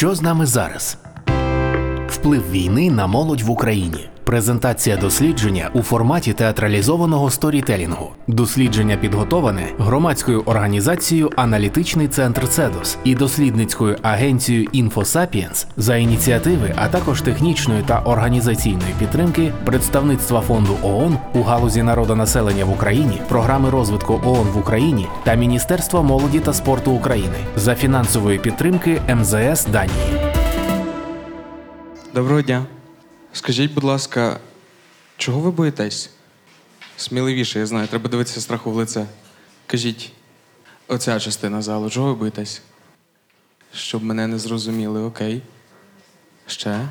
Що з нами зараз? Вплив війни на молодь в Україні. Презентація дослідження у форматі театралізованого сторітелінгу. Дослідження підготоване громадською організацією Аналітичний центр Цедос і дослідницькою агенцією «Інфосапієнс» за ініціативи, а також технічної та організаційної підтримки представництва фонду ООН у галузі народонаселення в Україні, програми розвитку ООН в Україні та Міністерства молоді та спорту України за фінансової підтримки МЗС Данії. Доброго дня. Скажіть, будь ласка, чого ви боїтесь? Сміливіше, я знаю, треба дивитися страху в лице. Кажіть, оця частина залу, чого ви боїтесь? Щоб мене не зрозуміли, окей. Ще?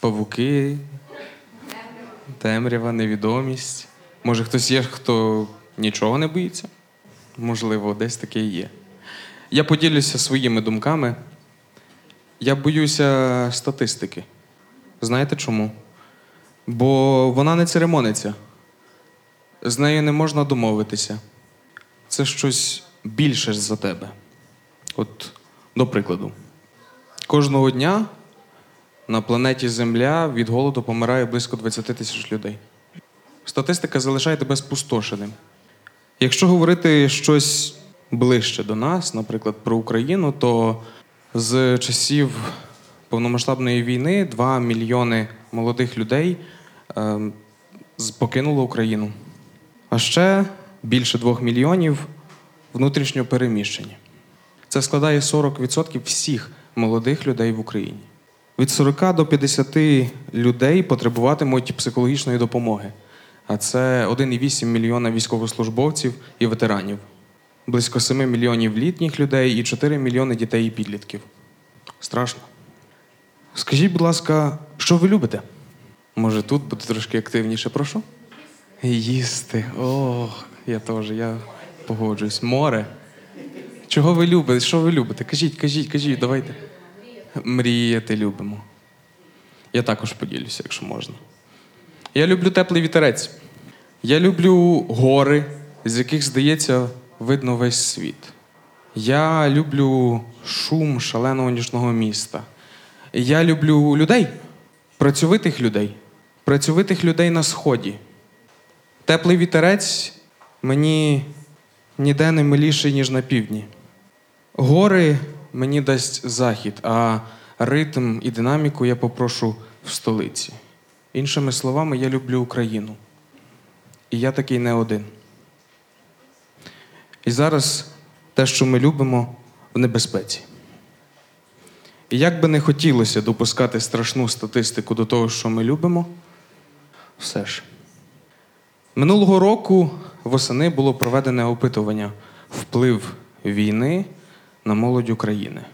Павуки, темрява, невідомість. Може, хтось є, хто нічого не боїться? Можливо, десь таке є. Я поділюся своїми думками. Я боюся статистики. Знаєте чому? Бо вона не церемониться. З нею не можна домовитися. Це щось більше за тебе. От, до прикладу, кожного дня на планеті Земля від голоду помирає близько 20 тисяч людей. Статистика залишає тебе спустошеним. Якщо говорити щось ближче до нас, наприклад, про Україну, то з часів повномасштабної війни 2 мільйони молодих людей е, покинуло Україну. А ще більше 2 мільйонів внутрішньо переміщені. Це складає 40% всіх молодих людей в Україні. Від 40 до 50 людей потребуватимуть психологічної допомоги. А це 1,8 мільйона військовослужбовців і ветеранів, близько 7 мільйонів літніх людей і 4 мільйони дітей і підлітків. Страшно. Скажіть, будь ласка, що ви любите? Може, тут буде трошки активніше, прошу? Їсти. Ох, я теж, я погоджуюсь. Море. Чого ви любите? Що ви любите? Кажіть, кажіть, кажіть, давайте. Мріяти любимо. Я також поділюся, якщо можна. Я люблю теплий вітерець. Я люблю гори, з яких, здається, видно весь світ. Я люблю шум шаленого нічного міста. Я люблю людей, працьовитих людей, працьовитих людей на сході. Теплий вітерець мені ніде не миліший, ніж на півдні. Гори мені дасть захід, а ритм і динаміку я попрошу в столиці. Іншими словами, я люблю Україну. І я такий не один. І зараз те, що ми любимо, в небезпеці. І як би не хотілося допускати страшну статистику до того, що ми любимо, все ж. Минулого року восени було проведене опитування вплив війни на молодь України.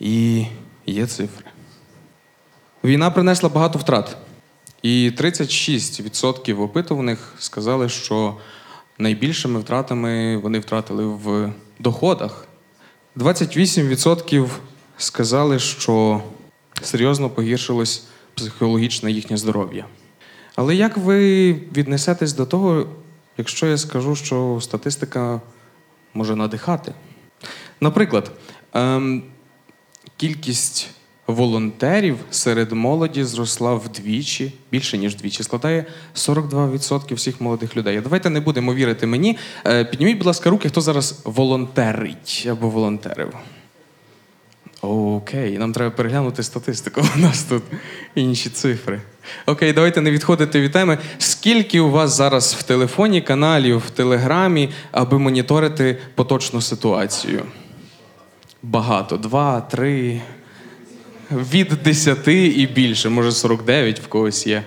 І є цифри. Війна принесла багато втрат. І 36% опитуваних сказали, що найбільшими втратами вони втратили в доходах. 28% сказали, що серйозно погіршилось психологічне їхнє здоров'я. Але як ви віднесетесь до того, якщо я скажу, що статистика може надихати? Наприклад, ем, кількість волонтерів серед молоді зросла вдвічі, більше ніж вдвічі, складає 42% всіх молодих людей. Давайте не будемо вірити мені. Е, Підніміть, будь ласка, руки, хто зараз волонтерить або волонтерив. Окей, нам треба переглянути статистику. У нас тут інші цифри. Окей, давайте не відходити від теми. Скільки у вас зараз в телефоні каналів, в телеграмі, аби моніторити поточну ситуацію? Багато. Два, три. Від 10 і більше, може 49 в когось є.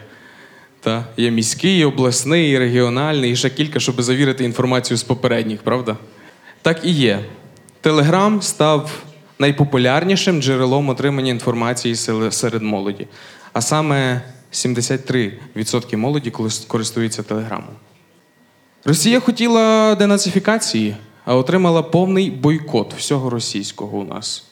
Та? Є міський, обласний, регіональний, і ще кілька, щоб завірити інформацію з попередніх, правда? Так і є. Телеграм став найпопулярнішим джерелом отримання інформації серед молоді. А саме 73% молоді користуються телеграмом. Росія хотіла денацифікації, а отримала повний бойкот всього російського у нас.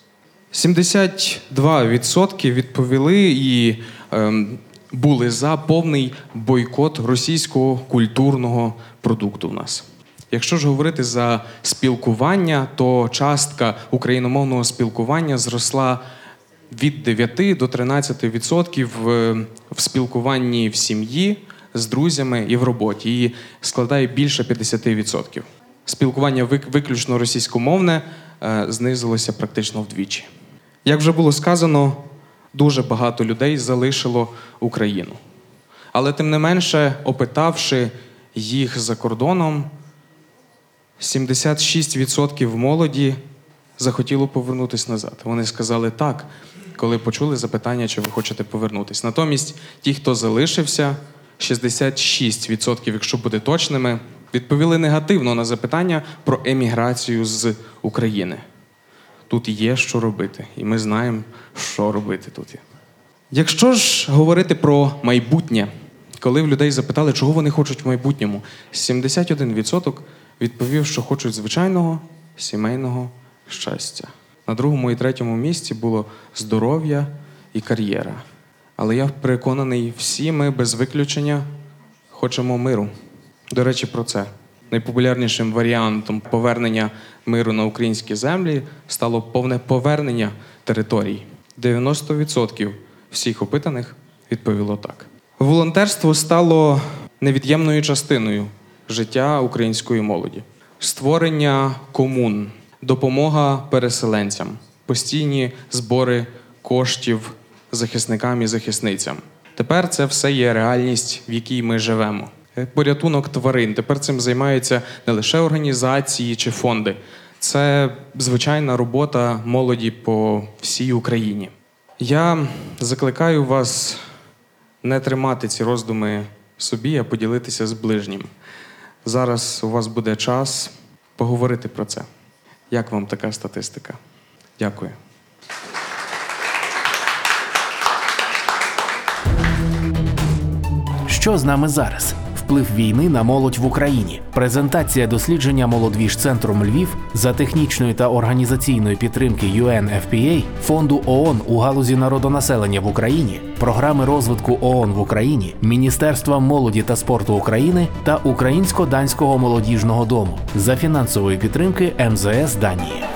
72% відповіли і ем, були за повний бойкот російського культурного продукту в нас. Якщо ж говорити за спілкування, то частка україномовного спілкування зросла від 9 до 13% в, в спілкуванні в сім'ї з друзями і в роботі. І складає більше 50%. Спілкування вик- виключно російськомовне е, знизилося практично вдвічі. Як вже було сказано, дуже багато людей залишило Україну. Але тим не менше, опитавши їх за кордоном, 76% молоді захотіло повернутися назад. Вони сказали так, коли почули запитання, чи ви хочете повернутися. Натомість ті, хто залишився, 66%, якщо бути точними, відповіли негативно на запитання про еміграцію з України. Тут є що робити, і ми знаємо, що робити тут. Якщо ж говорити про майбутнє, коли в людей запитали, чого вони хочуть в майбутньому, 71% відповів, що хочуть звичайного сімейного щастя. На другому і третьому місці було здоров'я і кар'єра. Але я переконаний, всі ми без виключення хочемо миру. До речі, про це. Найпопулярнішим варіантом повернення миру на українські землі стало повне повернення територій. 90% всіх опитаних відповіло так. Волонтерство стало невід'ємною частиною життя української молоді. Створення комун, допомога переселенцям, постійні збори коштів захисникам і захисницям. Тепер це все є реальність, в якій ми живемо. Е, Порятунок тварин. Тепер цим займаються не лише організації чи фонди. Це звичайна робота молоді по всій Україні. Я закликаю вас не тримати ці роздуми собі, а поділитися з ближнім. Зараз у вас буде час поговорити про це. Як вам така статистика? Дякую. Що з нами зараз? Вплив війни на молодь в Україні. Презентація дослідження молодвіж центром Львів за технічної та організаційної підтримки UNFPA, фонду ООН у галузі народонаселення в Україні, програми розвитку ООН в Україні, Міністерства молоді та спорту України та Українсько-данського молодіжного дому за фінансової підтримки МЗС Данії.